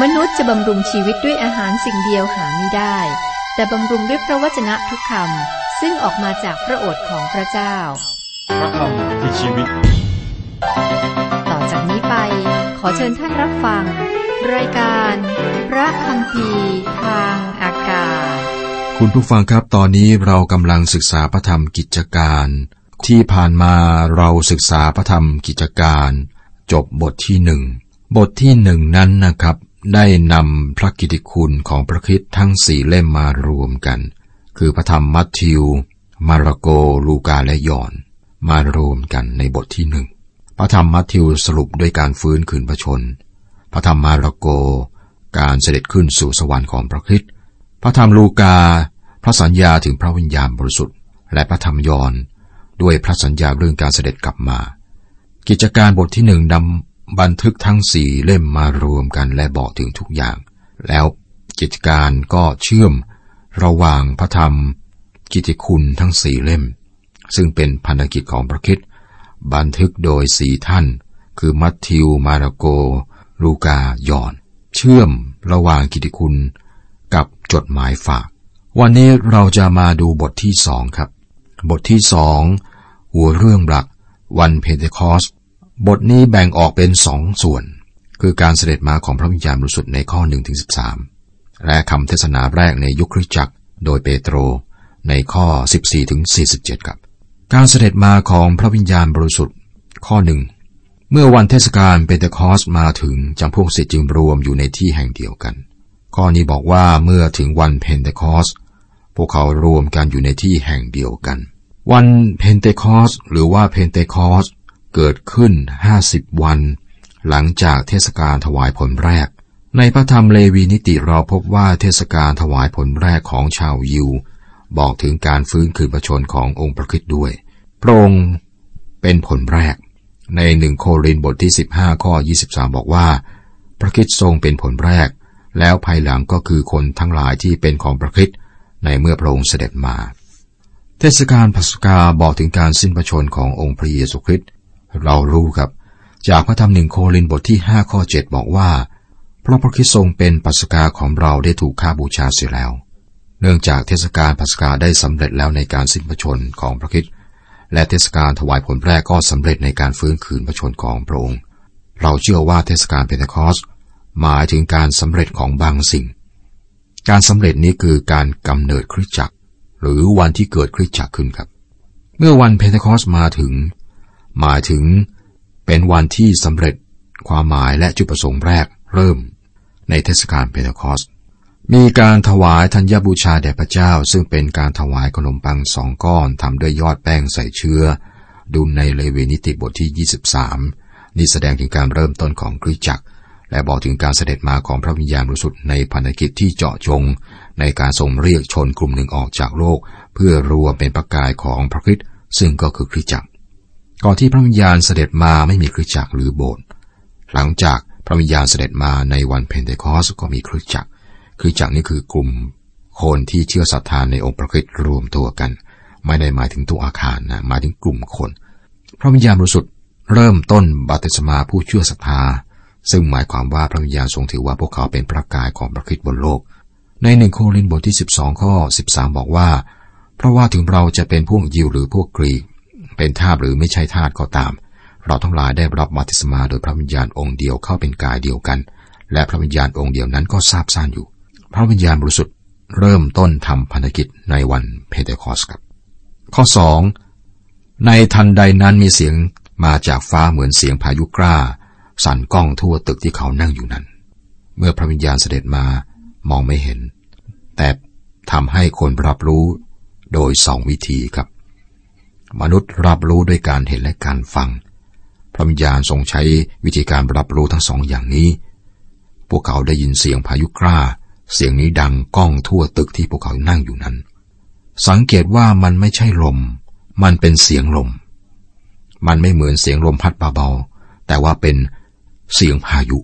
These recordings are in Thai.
มนุษย์จะบำรุงชีวิตด้วยอาหารสิ่งเดียวหาไม่ได้ แต่บำรุงด้วยพระวจนะทุกคำซึ่งออกมาจากพระโอษฐ์ของพระเจ้า พระคำคือชีวิต ต่อจากนี้ไป ขอเชิญท่านรับฟัง รายการ พระคำพีร์ทางอากาศ คุณผู้ฟังครับตอนนี้เรากำลังศึกษาพระธรรมกิจการ ที่ผ่านมาเราศึกษาพระธรรมกิจการ จบบทที่หนึ่งบทที่หนึ่งนั้นนะครับ ได้นำพระกิติคุณของพระคริสต์ทั้งสี่เล่มมารวมกัน คือพระธรรมมัทธิว มาระโก ลูกาและยอห์นมารวมกันในบทที่หนึ่ง พระธรรมมัทธิวสรุปด้วยการฟื้นคืนพระชน พระธรรมมาระโก การเสด็จขึ้นสู่สวรรค์ของพระคริสต์พระธรรมลูกา พระสัญญาถึงพระวิญญาณบริสุทธิ์ และพระธรรมยอห์นด้วยพระสัญญาเรื่องการเสด็จกลับมา กิจการบทที่หนึ่งนำ บันทึกทั้งสี่เล่มมารวมกันและบอกถึงทุกอย่าง แล้วกิจการก็เชื่อมระหว่างพระธรรม กิติคุณทั้งสี่เล่ม ซึ่งเป็นพันธกิจของพระคริสต์บันทึกโดยสี่ท่าน คือมัทธิว มาระโก ลูกา ยอน เชื่อมระหว่างกิติคุณกับจดหมายฝาก วันนี้เราจะมาดูบทที่สองครับ บทที่สองหัวเรื่องหลักวันเพนเทคอส บทนี้แบ่งออกเป็นสองส่วน คือการเสด็จมาของพระวิญญาณบริสุทธิ์ในข้อ1ถึง13 และคำเทศนาแรกในยุคคริสตจักร โดยเปโตร ในข้อ 14ถึง47ครับ การเสด็จมาของพระวิญญาณบริสุทธิ์ข้อหนึ่งเมื่อวันเทศกาลเพนเทคอสมาถึงจำพวกศิษย์จึงรวมอยู่ในที่แห่งเดียวกัน ข้อนี้บอกว่าเมื่อถึงวันเพนเทคอสพวกเขารวมกันอยู่ในที่แห่งเดียวกัน วันเพนเทคอสหรือว่าเพนเทคอส เกิดขึ้น50วัน หลังจากเทศกาลถวายผลแรก ในพระธรรมเลวีนิติเราพบว่าเทศกาลถวายผลแรกของชาวยิว บอกถึงการฟื้นคืนพระชนม์ขององค์พระคริสต์ด้วย พระองค์เป็นผลแรก ในหนึ่งโครินธ์บทที่ 15 ข้อ 23 บอกว่า พระคริสต์ทรงเป็นผลแรก แล้วภายหลังก็คือคนทั้งหลายที่เป็นของพระคริสต์ในเมื่อพระองค์เสด็จมา เทศกาลพัสกาบอกถึงการสิ้นพระชนขององค์พระเยซูคริสต์ เรารู้ครับ จากพระธรรมหนึ่งโครินบทที่ 5 ข้อ 7 บอกว่า เพราะพระคริสต์ทรงเป็นปัสกาของเราได้ถูกฆ่าบูชาเสียแล้ว เนื่องจากเทศกาลปัสกาได้สำเร็จแล้วในการสิ้นพระชนของพระคริสต์และเทศกาลถวายผลแรกก็สำเร็จในการฟื้นคืนพระชนม์ของพระองค์ เราเชื่อว่าเทศกาลเพนเทคอสหมายถึงการสำเร็จของบางสิ่ง การสำเร็จนี้คือการกำเนิดคริสตจักร หรือวันที่เกิดคริสตจักรขึ้นครับ เมื่อวันเพนเทคอสมาถึง หมายถึงเป็นวันที่สำเร็จความหมายและจุดประสงค์แรกเริ่ม ในเทศกาลเพนเทคอส มีการถวายธัญบูชาแด่พระเจ้า ซึ่งเป็นการถวายขนมปังสองก้อนทำด้วยยอดแป้งใส่เชื้อ ดูในเลวีนิติบทที่ 23 นี่แสดงถึงการเริ่มต้นของคริสตจักร และบอกถึงการเสด็จมาของพระวิญญาณบริสุทธิ์ในพันธกิจที่เจาะจง ในการทรงเรียกชนกลุ่มหนึ่งออกจากโลก เพื่อรวมเป็นพระกายของพระคริสต์ซึ่งก็คือคริสตจักร ก่อนที่พระวิญญาณเสด็จมาไม่มีคริสตจักรหรือโบสถ์หลังจากพระวิญญาณเสด็จมาในวันเพนเทคอสก็มีคริสตจักรคริสตจักรนี่คือกลุ่มคนที่เชื่อศรัทธาในองค์พระคริสต์รวมตัวกัน ไม่ได้หมายถึงตัวอาคารนะหมายถึงกลุ่มคน พระวิญญาณบริสุทธิ์เริ่มต้นบัติศมาผู้เชื่อศรัทธา ซึ่งหมายความว่าพระวิญญาณทรงถือว่าพวกเขาเป็นพระกายของพระคริสต์บนโลก ในหนึ่งโครินธ์บทที่ 12 ข้อ 13 บอกว่า เพราะว่าถึงเราจะเป็นพวกยิวหรือพวกกรีก เป็นทาสหรือไม่ใช่ทาสก็ตาม เราทั้งหลายได้รับบัติศมาโดยพระวิญญาณองค์เดียวเข้าเป็นกายเดียวกัน และพระวิญญาณองค์เดียวนั้นก็ทราบซ่านอยู่ พระวิญญาณบริสุทธิ์เริ่มต้นทำพันธกิจในวันเพเทคอสครับ ข้อ 2 ในทันใดนั้นมีเสียงมาจากฟ้าเหมือนเสียงพายุกล้า สั่นก้องทั่วตึกที่เขานั่งอยู่นั้น เมื่อพระวิญญาณเสด็จมามองไม่เห็น แต่ทำให้คนรับรู้โดยสองวิธีครับ มนุษย์รับรู้ด้วยการเห็นและการฟัง พระวิญญาณทรงใช้วิธีการรับรู้ทั้งสองอย่างนี้ พวกเขาได้ยินเสียงพายุกล้า เสียงนี้ดังก้องทั่วตึกที่พวกเขานั่งอยู่นั้น สังเกตว่ามันไม่ใช่ลม มันเป็นเสียงลม มันไม่เหมือนเสียงลมพัดเบาๆ แต่ว่าเป็นเสียงพายุ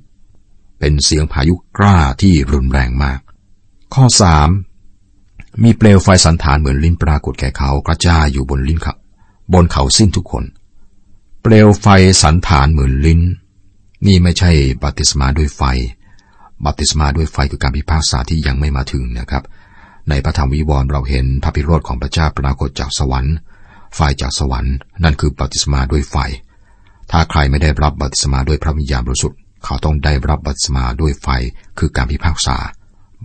เป็นเสียงพายุกล้าที่รุนแรงมาก ข้อสามมีเปลวไฟสันฐานเหมือนลิ้นปรากฏแก่เขากระจายอยู่บนลิ้นเขา บนเขาสิ้นทุกคน เปลวไฟสันฐานเหมือนลิ้น นี่ไม่ใช่บัติศมาด้วยไฟ บัติศมาด้วยไฟคือการพิพากษาที่ยังไม่มาถึงนะครับ ในพระธรรมวิวรณ์เราเห็นพระพิโรธของพระเจ้าปรากฏจากสวรรค์ไฟจากสวรรค์นั่นคือบัติศมาด้วยไฟ ถ้าใครไม่ได้รับบัติศมาด้วยพระวิญญาณบริสุทธิ์เขาต้องได้รับบัติศมาด้วยไฟคือการพิพากษา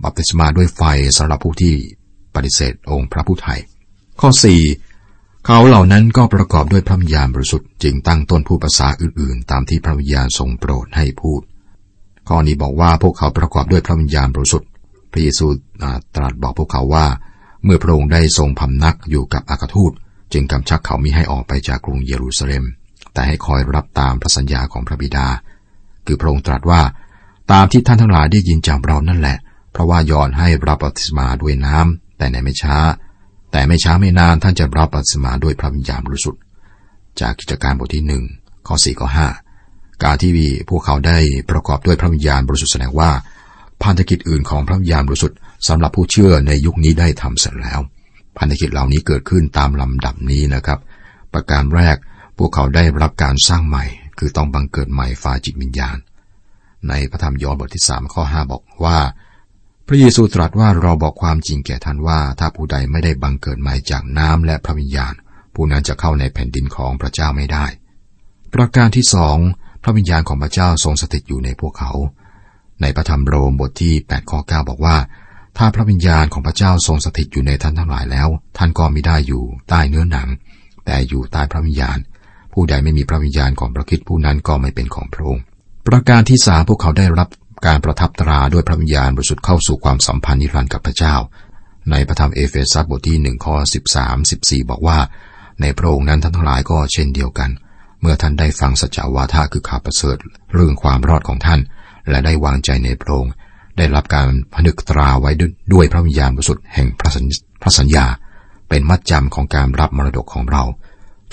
บัติศมาด้วยไฟสำหรับผู้ที่ปฏิเสธองค์พระผู้ไทยข้อ4 เขาเหล่านั้นก็ประกอบด้วยพระวิญญาณบริสุทธิ์จึงตั้งต้นพูดภาษาอื่นๆ ตามที่พระวิญญาณทรงโปรดให้พูด ข้อนี้บอกว่าพวกเขาประกอบด้วยพระวิญญาณบริสุทธิ์ พระเยซูตรัสบอกพวกเขาว่า เมื่อพระองค์ได้ทรงพำนักอยู่กับอากทูต จึงกำชักเขามิให้ออกไปจากกรุงเยรูซาเล็ม แต่ให้คอยรับตามพระสัญญาของพระบิดา คือพระองค์ตรัสว่า ตามที่ท่านทั้งหลายได้ยินจากเรานั่นแหละ เพราะว่ายอนให้รับบัพติศมาด้วยน้ำแต่ในไม่ช้า แต่ไม่ช้าไม่นานท่านจะรับบัพติศมาด้วยพระวิญญาณบริสุทธิ์จากกิจการบทที่หนึ่งข้อสี่ข้อห้าการที่พวกเขาได้ประกอบด้วยพระวิญญาณบริสุทธิ์แสดงว่าพันธกิจอื่นของพระวิญญาณบริสุทธิ์สำหรับผู้เชื่อในยุคนี้ได้ทำเสร็จแล้ว พันธกิจเหล่านี้เกิดขึ้นตามลำดับนี้นะครับ ประการแรกพวกเขาได้รับการสร้างใหม่ คือต้องบังเกิดใหม่ฝ่ายจิตวิญญาณ ในพระธรรมยอห์นบทที่สามข้อห้าบอกว่า พระเยซูตรัสว่าเราบอกความจริงแก่ท่านว่า ถ้าผู้ใดไม่ได้บังเกิดใหม่จากน้ำและพระวิญญาณ ผู้นั้นจะเข้าในแผ่นดินของพระเจ้าไม่ได้ ประการที่สองพระวิญญาณของพระเจ้าทรงสถิตอยู่ในพวกเขา ในพระธรรมโรมบทที่8ข้อ9บอกว่า ถ้าพระวิญญาณของพระเจ้าทรงสถิตอยู่ในท่านทั้งหลายแล้ว ท่านก็ไม่ได้อยู่ใต้เนื้อหนัง แต่อยู่ใต้พระวิญญาณ ผู้ใดไม่มีพระวิญญาณของพระคิดผู้นั้นก็ไม่เป็นของพระองค์ประการที่สามพวกเขาได้รับ การประทับตราด้วยพระวิญญาณบริสุทธิ์เข้าสู่ความสัมพันธ์นิรันดร์กับพระเจ้า ในพระธรรมเอเฟซัสบทที่หนึ่งข้อ13 14บอกว่า ในพระองค์นั้นท่านทั้งหลายก็เช่นเดียวกัน เมื่อท่านได้ฟังสัจวาทาคือข่าวประเสริฐเรื่องความรอดของท่าน และได้วางใจในพระองค์ได้รับการผนึกตราไว้ด้วยพระวิญญาณบริสุทธิ์แห่งพระสัญญา เป็นมัดจำของการรับมรดกของเรา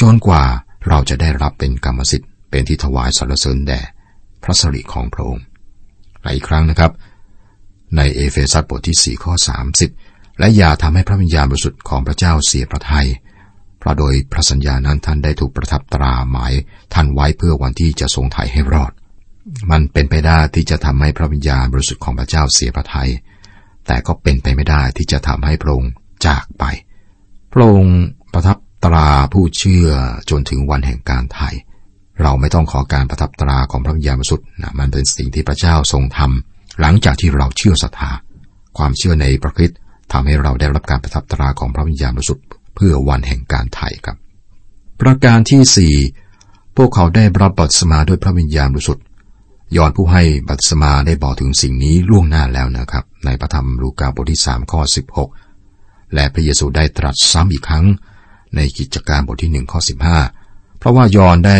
จนกว่าเราจะได้รับเป็นกรรมสิทธิ์เป็นที่ถวายสรรเสริญแด่พระสิริของพระองค์ อีกครั้งนะครับ ในเอเฟซัสบทที่ 4 ข้อ 30 และอย่าทำให้พระวิญญาณบริสุทธิ์ของพระเจ้าเสียพระทยัยเพราะโดยพระสัญญานั้นท่านได้ถูกประทับตราหมายท่านไว้เพื่อวันที่จะทรงไถ่ให้รอด มันเป็นไปได้ที่จะทำให้พระวิญญาณบริสุทธิ์ของพระเจ้าเสียพระทยัยแต่ก็เป็นไปไม่ได้ที่จะทำให้พระองค์จากไป พระองค์ประทับตราผู้เชื่อจนถึงวันแห่งการไถ่ เราไม่ต้องขอการประทับตราของพระวิญญาณบริสุทธิ์นะมันเป็นสิ่งที่พระเจ้าทรงทำหลังจากที่เราเชื่อศรัทธา ความเชื่อในพระคริสต์ทำให้เราได้รับการประทับตราของพระวิญญาณบริสุทธิ์เพื่อวันแห่งการไถ่ครับ ประการที่สี่พวกเขาได้รับบัตสมาด้วยพระวิญญาณบริสุทธิ์ยอนผู้ให้บัตสมาได้บอกถึงสิ่งนี้ล่วงหน้าแล้วนะครับ ในพระธรรมลูกาบทที่สามข้อสิบหกและพระเยซูได้ตรัสซ้ำอีกครั้ง ในกิจการบทที่หนึ่งข้อสิบห้าเพราะว่ายอนได้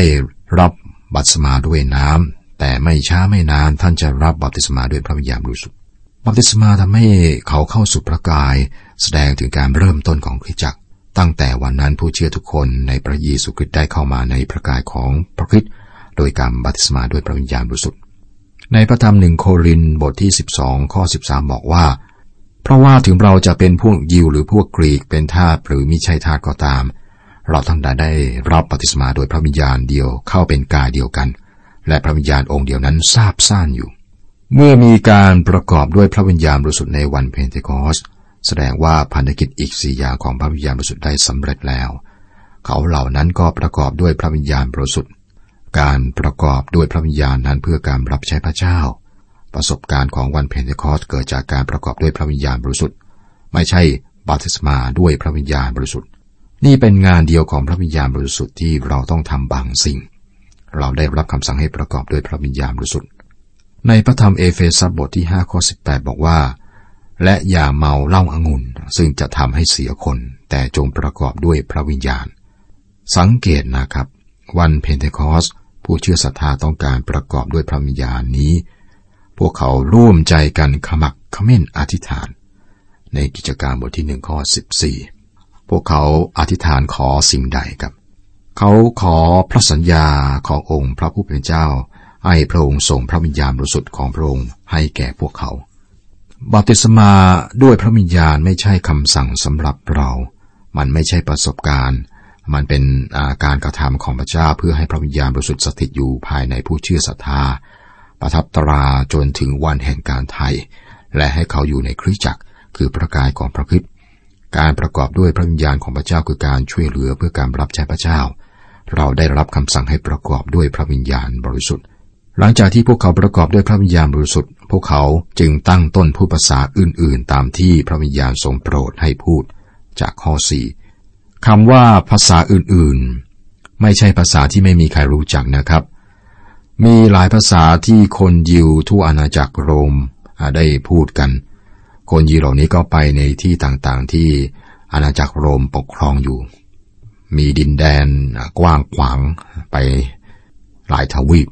รับบัพติสมาด้วยน้ำแต่ไม่ช้าไม่นานท่านจะรับบัพติศมาด้วยพระวิญญาณบริสุทธิ์บัพติศมาทำให้เขาเข้าสู่พระกาย แสดงถึงการเริ่มต้นของคริสตจักร ตั้งแต่วันนั้นผู้เชื่อทุกคนในพระเยซูคริสต์ได้เข้ามาในพระกายของพระคริสต์โดยการบัพติศมาด้วยพระวิญญาณบริสุทธิ์ในพระธรรมหนึ่งโครินบทที่ 12 ข้อ 13 บอกว่า เพราะว่าถึงเราจะเป็นพวกยิวหรือพวกกรีกเป็นทาสหรือมิใช่ทาสก็ตาม เราทั้งหลายได้รับบัพติศมาโดยพระวิญญาณเดียวเข้าเป็นกายเดียวกัน และพระวิญญาณองค์เดียวนั้นทราบซ่านอยู่ เมื่อมีการประกอบด้วยพระวิญญาณบริสุทธิ์ในวันเพนเทคอสแสดงว่าพันธกิจอีกสี่อย่างของพระวิญญาณบริสุทธิ์ได้สำเร็จแล้ว เขาเหล่านั้นก็ประกอบด้วยพระวิญญาณบริสุทธิ์การประกอบด้วยพระวิญญาณนั้นเพื่อการรับใช้พระเจ้า ประสบการณ์ของวันเพนเทคอสเกิดจากการประกอบด้วยพระวิญญาณบริสุทธิ์ไม่ใช่บัพติศมาด้วยพระวิญญาณบริสุทธิ์ นี่เป็นงานเดียวของพระวิญญาณบริสุทธิ์ที่เราต้องทำบางสิ่ง เราได้รับคำสั่งให้ประกอบด้วยพระวิญญาณบริสุทธิ์ ในพระธรรมเอเฟซัสบทที่5ข้อ18 บอกว่า และอย่าเมาเหล้าองุ่น ซึ่งจะทำให้เสียคน แต่จงประกอบด้วยพระวิญญาณ สังเกตนะครับ วันเพนเทคอสผู้เชื่อศรัทธาต้องการประกอบด้วยพระวิญญาณนี้ พวกเขาร่วมใจกันขะมักเขม้นอธิษฐาน ในกิจการบทที่หนึ่งข้อสิบสี่ พวกเขาอธิษฐานขอสิ่งใดครับ เขาขอพระสัญญาขององค์พระผู้เป็นเจ้า ให้พระองค์ส่งพระวิญญาณบริสุทธิ์ของพระองค์ให้แก่พวกเขา บัติศมาด้วยพระวิญญาณไม่ใช่คำสั่งสำหรับเรา มันไม่ใช่ประสบการณ์ มันเป็นาการกระทำของพระเจ้าเพื่อให้พระวิญญาณบริสุทธิ์สถิตอยู่ภายในผู้เชื่อศรัทธา ประทับตราจนถึงวันแห่งการไทย และให้เขาอยู่ในคริสตจักรคือประกายของพระคริสต์ การประกอบด้วยพระวิญญาณของพระเจ้าคือการช่วยเหลือเพื่อการรับใช้พระเจ้า เราได้รับคำสั่งให้ประกอบด้วยพระวิญญาณบริสุทธิ์ หลังจากที่พวกเขาประกอบด้วยพระวิญญาณบริสุทธิ์ พวกเขาจึงตั้งต้นพูดภาษาอื่น ๆ ตามที่พระวิญญาณทรงโปรดให้พูด จากข้อสี่คำว่าภาษาอื่น ๆ ไม่ใช่ภาษาที่ไม่มีใครรู้จักนะครับ มีหลายภาษาที่คนยิวทั่วอาณาจักรโรมได้พูดกัน คนยิวเหล่านี้ก็ไปในที่ต่างๆที่อาณาจักรโรมปกครองอยู่ มีดินแดนกว้างขวางไปหลายทวีป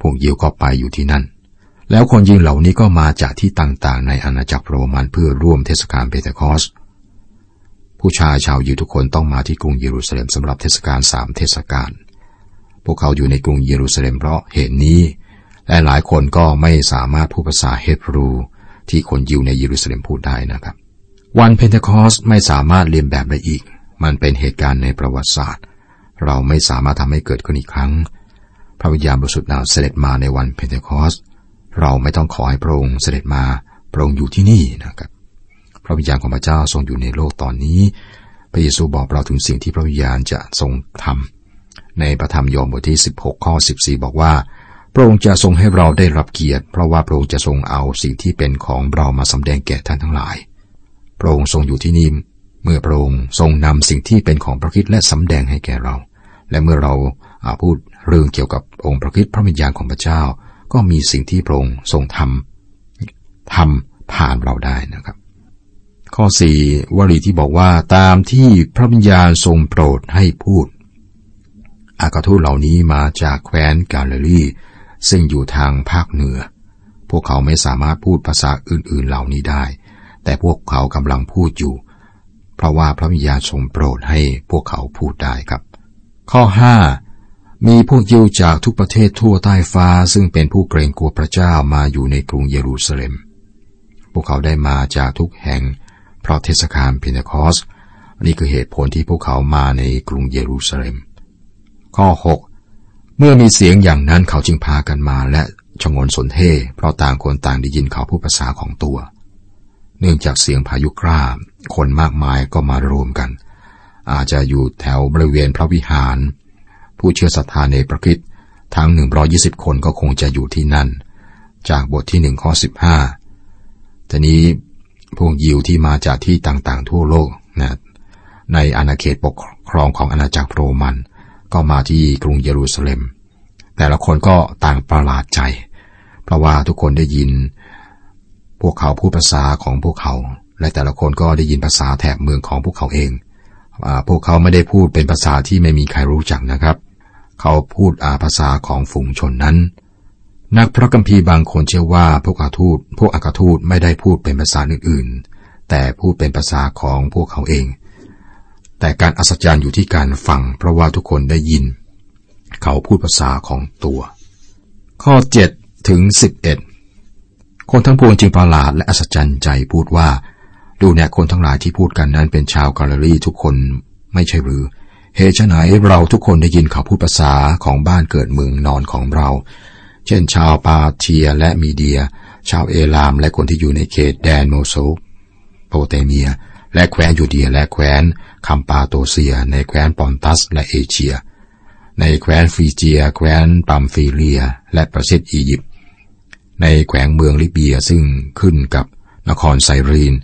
พวกยิวก็ไปอยู่ที่นั่น แล้วคนยิวเหล่านี้ก็มาจากที่ต่างๆ ในอาณาจักรโรมันเพื่อร่วมเทศกาลเปเทคอส ผู้ชายชาวยิวทุกคนต้องมาที่กรุงเยรูซาเล็มสำหรับเทศกาลสามเทศกาล พวกเขาอยู่ในกรุงเยรูซาเล็มเพราะเหตุนี้ และหลายคนก็ไม่สามารถพูดภาษาเฮบรู ที่คนยิวในเยรูซาเล็มพูดได้นะครับ วันเพนเทคอสไม่สามารถเลียนแบบได้อีก มันเป็นเหตุการณ์ในประวัติศาสตร์ เราไม่สามารถทำให้เกิดขึ้นอีกครั้ง พระวิญญาณบริสุทธิ์ได้เสด็จมาในวันเพนเทคอส เราไม่ต้องขอให้พระองค์เสด็จมาพระองค์อยู่ที่นี่นะครับ พระวิญญาณของพระเจ้าทรงอยู่ในโลกตอนนี้ พระเยซูบอกเราถึงสิ่งที่พระวิญญาณจะทรงทำในพระธรรมโยมบทที่ 16 ข้อ 14 บอกว่า พระองค์จะทรงให้เราได้รับเกียรติ เพราะว่าพระองค์จะทรงเอาสิ่งที่เป็นของเรามาสำแดงแก่ท่านทั้งหลาย พระองค์ทรงอยู่ที่นี่เมื่อพระองค์ทรงนำสิ่งที่เป็นของพระคิดและสำแดงให้แก่เรา และเมื่อเราพูดเรื่องเกี่ยวกับองค์พระคิดพระวิญญาณของพระเจ้า ก็มีสิ่งที่พระองค์ทรงทำทำผ่านเราได้นะครับ ข้อสี่วลีที่บอกว่าตามที่พระวิญญาณทรงโปรดให้พูด อากาทูตเหล่านี้มาจากแคว้นกาลิลี ซึ่งอยู่ทางภาคเหนือ พวกเขาไม่สามารถพูดภาษาอื่นๆเหล่านี้ได้ แต่พวกเขากำลังพูดอยู่ เพราะว่าพระวิญญาณทรงโปรดให้พวกเขาพูดได้ครับ ข้อห้ามีพวกยิวจากทุกประเทศทั่วใต้ฟ้า ซึ่งเป็นผู้เกรงกลัวพระเจ้ามาอยู่ในกรุงเยรูซาเล็ม พวกเขาได้มาจากทุกแห่ง เพราะเทศกาลพินเทคอสนี่คือเหตุผลที่พวกเขามาในกรุงเยรูซาเล็ม ข้อ 6 เมื่อมีเสียงอย่างนั้นเขาจึงพากันมาและชงนสนเทเพราะต่างคนต่างได้ยินเขาพูดภาษาของตัว เนื่องจากเสียงพายุกล้า คนมากมายก็มารวมกัน อาจจะอยู่แถวบริเวณพระวิหาร ผู้เชื่อศรัทธาในพระคิดทั้ง 120 คนก็คงจะอยู่ที่นั่น จากบทที่หนึ่งข้อ15ทีนี้พวกยิวที่มาจากที่ต่างๆ ทั่วโลกนะในอาณาเขตปกครองของอาณาจักรโรมัน ก็มาที่กรุงเยรูซาเล็ม แต่ละคนก็ต่างประหลาดใจ เพราะว่าทุกคนได้ยิน พวกเขาพูดภาษาของพวกเขา และแต่ละคนก็ได้ยินภาษาแถบเมืองของพวกเขาเอง พวกเขาไม่ได้พูดเป็นภาษาที่ไม่มีใครรู้จักนะครับ เขาพูดอาภาษาของฝูงชนนั้น นักพระกัมพีบางคนเชื่อว่าพวกอาทูต พวกอากาทูตไม่ได้พูดเป็นภาษาอื่นๆ แต่พูดเป็นภาษาของพวกเขาเอง แต่การอัศจรรย์อยู่ที่การฟัง เพราะว่าทุกคนได้ยิน เขาพูดภาษาของตัว ข้อ 7 ถึง 11 คนทั้งปวงจึงประหลาดและอัศจรรย์ใจพูดว่า ดูเนี่ยคนทั้งหลายที่พูดกันนั้นเป็นชาวกาลลีทุกคนไม่ใช่หรือเหตุไฉนเราทุกคนได้ยินเขาพูดภาษาของบ้านเกิดเมืองนอนของเรา เช่นชาวปารเธียและมีเดีย ชาวเอลามและคนที่อยู่ในเขตแดนเมโสโปเตเมีย และแคว้นยูเดียและแคว้นคัปปาโดเซีย ในแคว้นปอนตัสและเอเชีย ในแคว้นฟรีเจีย แคว้นปัมฟิเลีย และประเทศอียิปต์ ในแขวงเมืองลิเบียซึ่งขึ้นกับนครไซรีน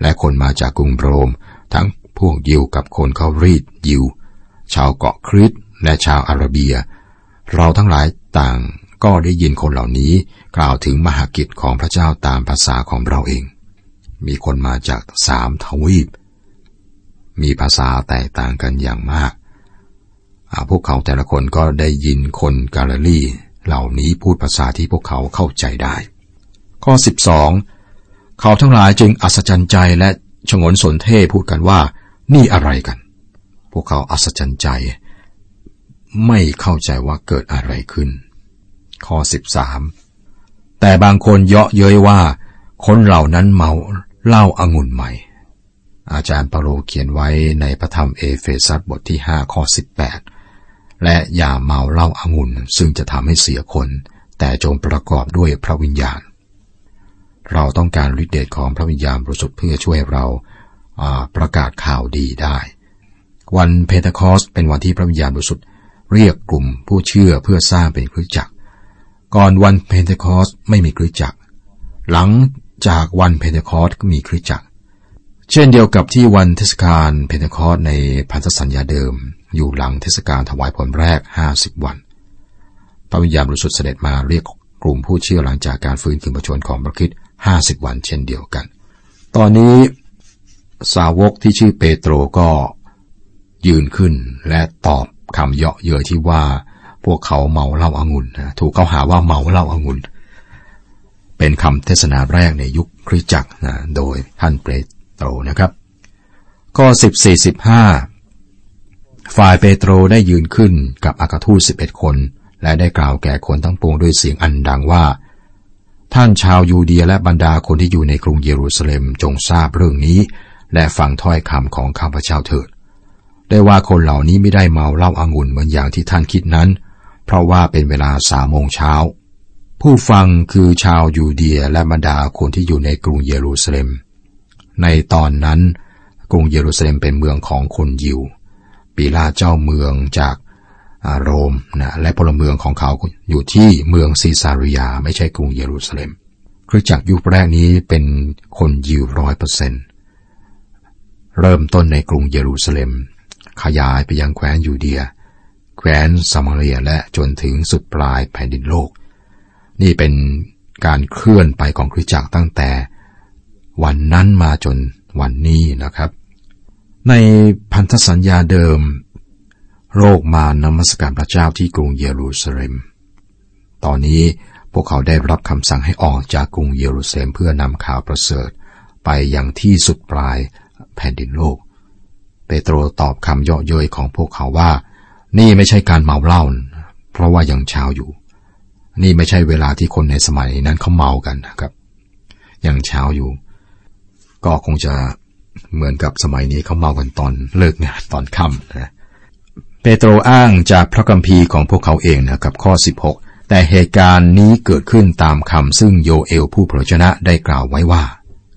และคนมาจากกรุงโรม ทั้งพวกยิวกับคนเขารีดยิว ชาวเกาะคริตและชาวอาระเบีย เราทั้งหลายต่างก็ได้ยินคนเหล่านี้กล่าวถึงมหากิจของพระเจ้าตามภาษาของเราเอง มีคนมาจากสามทวีป มีภาษาแตกต่างกันอย่างมาก พวกเขาแต่ละคนก็ได้ยินคนกาลลีเหล่านี้พูดภาษาที่พวกเขาเข้าใจได้ ข้อ 12 เขาทั้งหลายจึงอัศจรรย์ใจและชงนสนเทพูดกันว่า นี่อะไรกัน พวกเขาอัศจรรย์ใจ ไม่เข้าใจว่าเกิดอะไรขึ้น ข้อ 13 แต่บางคนเยาะเย้ยว่า คนเหล่านั้นเมา เล้าอางุ่นใหม่ อาจารย์เปโลเขียนไว้ในพระธรรมเอเฟซัสบทที่5ข้อ18 และอย่าเมาเหล้าองุ่นซึ่งจะทำให้เสียคน แต่จงประกอบด้วยพระวิญญาณ เราต้องการฤทธิเดชของพระวิญญาณบริสุทธิ์เพื่อช่วยเราประกาศข่าวดีได้ วันเพนเทคอสเป็นวันที่พระวิญญาณบริสุทธิ์เรียกกลุ่มผู้เชื่อเพื่อสร้างเป็นคริสตจักร ก่อนวันเพนเทคอสไม่มีคริสตจักร หลัง จากวันเพนเทคอสก็มีคริสตจักร เช่นเดียวกับที่วันเทศกาลเพนเทคอสในพันธสัญญาเดิม อยู่หลังเทศกาลถวายผลแรก 50 วัน พระวิญญาณบริสุทธิ์เสด็จมาเรียกกลุ่มผู้เชื่อหลังจากการฟื้นคืนประชนของพระคิด50 วันเช่นเดียวกัน ตอนนี้สาวกที่ชื่อเปโตรก็ยืนขึ้นและตอบคำเยาะเย้ยที่ว่าพวกเขาเมาเหล้าอางุ่นถูกเขาหาว่าเมาเหล้าอางุ่น เป็นคำเทศนาแรกในยุคคริสตจักรนะโดยท่านเปโตรนะครับ ข้อสิบสี่สิบห้าฝ่ายเปโตรได้ยืนขึ้นกับอากาทูตสิบเอ็ดคน และได้กล่าวแก่คนทั้งปวงด้วยเสียงอันดังว่า ท่านชาวยูเดียและบรรดาคนที่อยู่ในกรุงเยรูซาเล็มจงทราบเรื่องนี้ และฟังถ้อยคำของข้าพเจ้าเถิด ได้ว่าคนเหล่านี้ไม่ได้เมาเหล้าอางุ่นเหมือนอย่างที่ท่านคิดนั้น เพราะว่าเป็นเวลาสามโมงเช้า ผู้ฟังคือชาวยูเดียและบรรดาคนที่อยู่ในกรุงเยรูซาเล็ม ในตอนนั้น กรุงเยรูซาเล็มเป็นเมืองของคนยิว ปีลาเจ้าเมืองจากโรมนะและพลเมืองของเขาอยู่ที่เมืองซีซาริยาไม่ใช่กรุงเยรูซาเล็มคริสตจักรยุคแรกนี้เป็นคนยิวร้อยเปอร์เซ็นต์เริ่มต้นในกรุงเยรูซาเล็ม ขยายไปยังแคว้นยูเดีย แคว้นซามาเรียและจนถึงสุดปลายแผ่นดินโลก นี่เป็นการเคลื่อนไปของคริสตจักรตั้งแต่วันนั้นมาจนวันนี้นะครับ ในพันธสัญญาเดิม โรคมานมัสการพระเจ้าที่กรุงเยรูซาเล็ม ตอนนี้พวกเขาได้รับคำสั่งให้ออกจากกรุงเยรูซาเล็มเพื่อนำข่าวประเสริฐ ไปยังที่สุดปลายแผ่นดินโลก เปโตรตอบคำเยาะเย้ยของพวกเขาว่า นี่ไม่ใช่การเมาเหล้าเพราะว่ายังเช้าอยู่ นี่ไม่ใช่เวลาที่คนในสมัยนั้นเขาเมากันนะครับยังเช้าอยู่ ก็คงจะเหมือนกับสมัยนี้เขาเมากันตอนเลิกงานตอนค่ำนะเปโตรอ้างจากพระคัมภีร์ของพวกเขาเองนะครับข้อ 16 แต่เหตุการณ์นี้เกิดขึ้นตามคำซึ่งโยเอลผู้พระชนะได้กล่าวไว้ว่า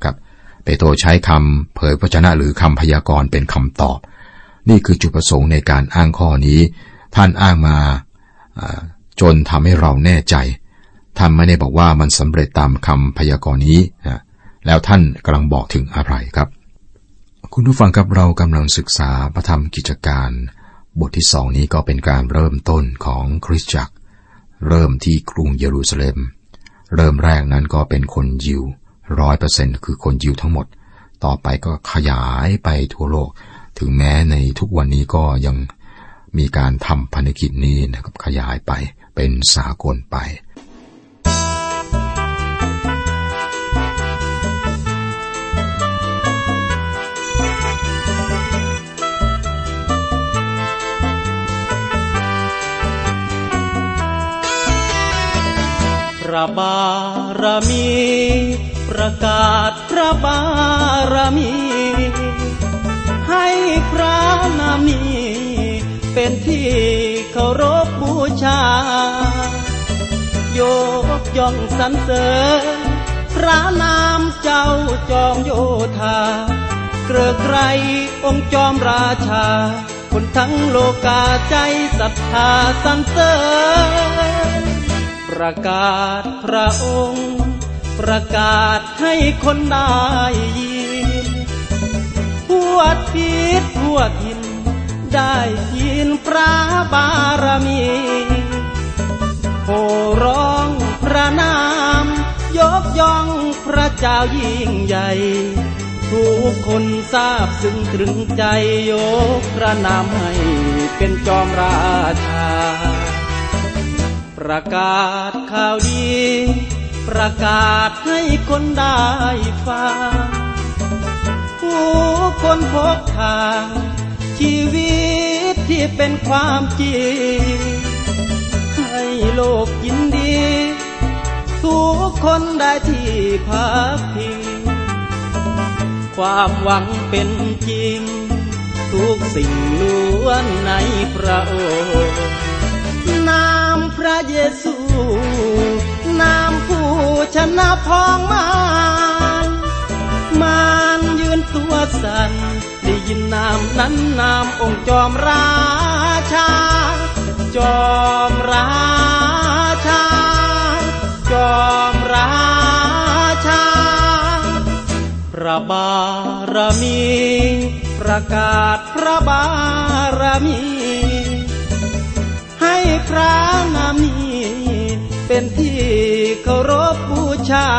ครับเปโตรใช้คำเผยพระชนะหรือคำพยากรณ์เป็นคำตอบ นี่คือจุดประสงค์ในการอ้างข้อนี้ ท่านอ้างมา จนทำให้เราแน่ใจ ท่านไม่ได้บอกว่ามันสำเร็จตามคำพยากรณ์นี้แล้วท่านกำลังบอกถึงอะไรครับ คุณผู้ฟังครับเรากำลังศึกษาพระธรรมกิจการ บทที่สองนี้ก็เป็นการเริ่มต้นของคริสตจักร เริ่มที่กรุงเยรูซาเล็ม เริ่มแรกนั้นก็เป็นคนยิวร้อยเปอร์เซ็นคือคนยิวทั้งหมด ต่อไปก็ขยายไปทั่วโลก ถึงแม้ในทุกวันนี้ก็ยังมีการทำพันธกิจนี้นะครับขยายไป เป็นสากลไประบารมี ประกาศพระบารมี ให้พระนามี เป็นที่เคารพ โยกย่องสรรเสริญพระนามเจ้าจอมโยธา เกลือไกรองค์จอมราชา คนทั้งโลกาใจศรัทธาสรรเสริญประกาศพระองค์ ประกาศให้คนได้ยินทั่วทิศทั่วถิ่นได้ยินพระบารมี โหร้องพระนาม ยกย่องพระเจ้ายิ่งใหญ่ ทุกคนทราบซึ้งตรึงใจยกพระนามให้เป็นจอมราชา ประกาศข่าวดี ประกาศให้คนได้ฟังผู้คนพบทาง ชีวิตที่เป็นความจริง โลกยินดี ทุกคนได้ที่พักพิง ความหวังเป็นจริง ทุกสิ่งล้วนในพระองค์นามพระเยซู นามผู้ชนะพองมารมารยืนตัวสัน่นได้ยินนามนั้นนามองค์จอมราชา จอมราชา จอมราชา พระบารมี ประกาศพระบารมี ให้พระนามีเป็นที่เคารพบูชา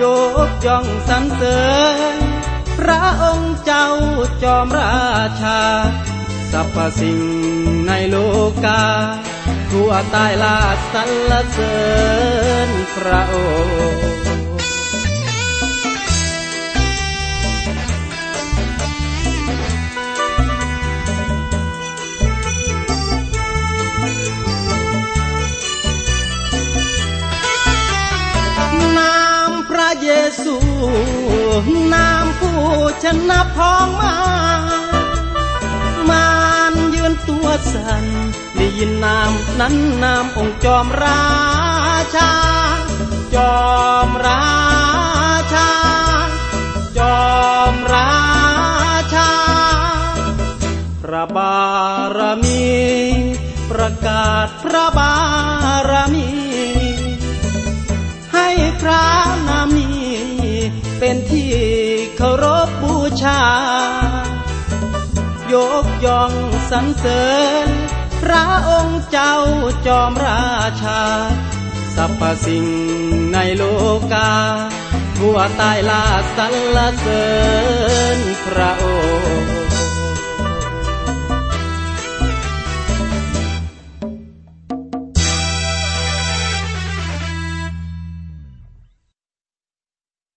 ยกย่องสรรเสริญพระองค์เจ้าจอมราชา สรรพสิ่งในโลกา ทั่วใต้ลาสรรเสริญพระองค์นามพระเยซูนามผู้ชนะพองมา มารยืนตัวสัน่นได้ยินนามนั้นนามองค์จอมราชา จอมราชา จอมราชา พระบารมี ประกาศพระบารมี ให้พระนามี เป็นที่เคารพบูชา ยกย่องสรรเสริญ พระองค์เจ้าจอมราชาสรรพสิ่งในโลกา ทั่วใต้ลาสรรเสริญพระองค์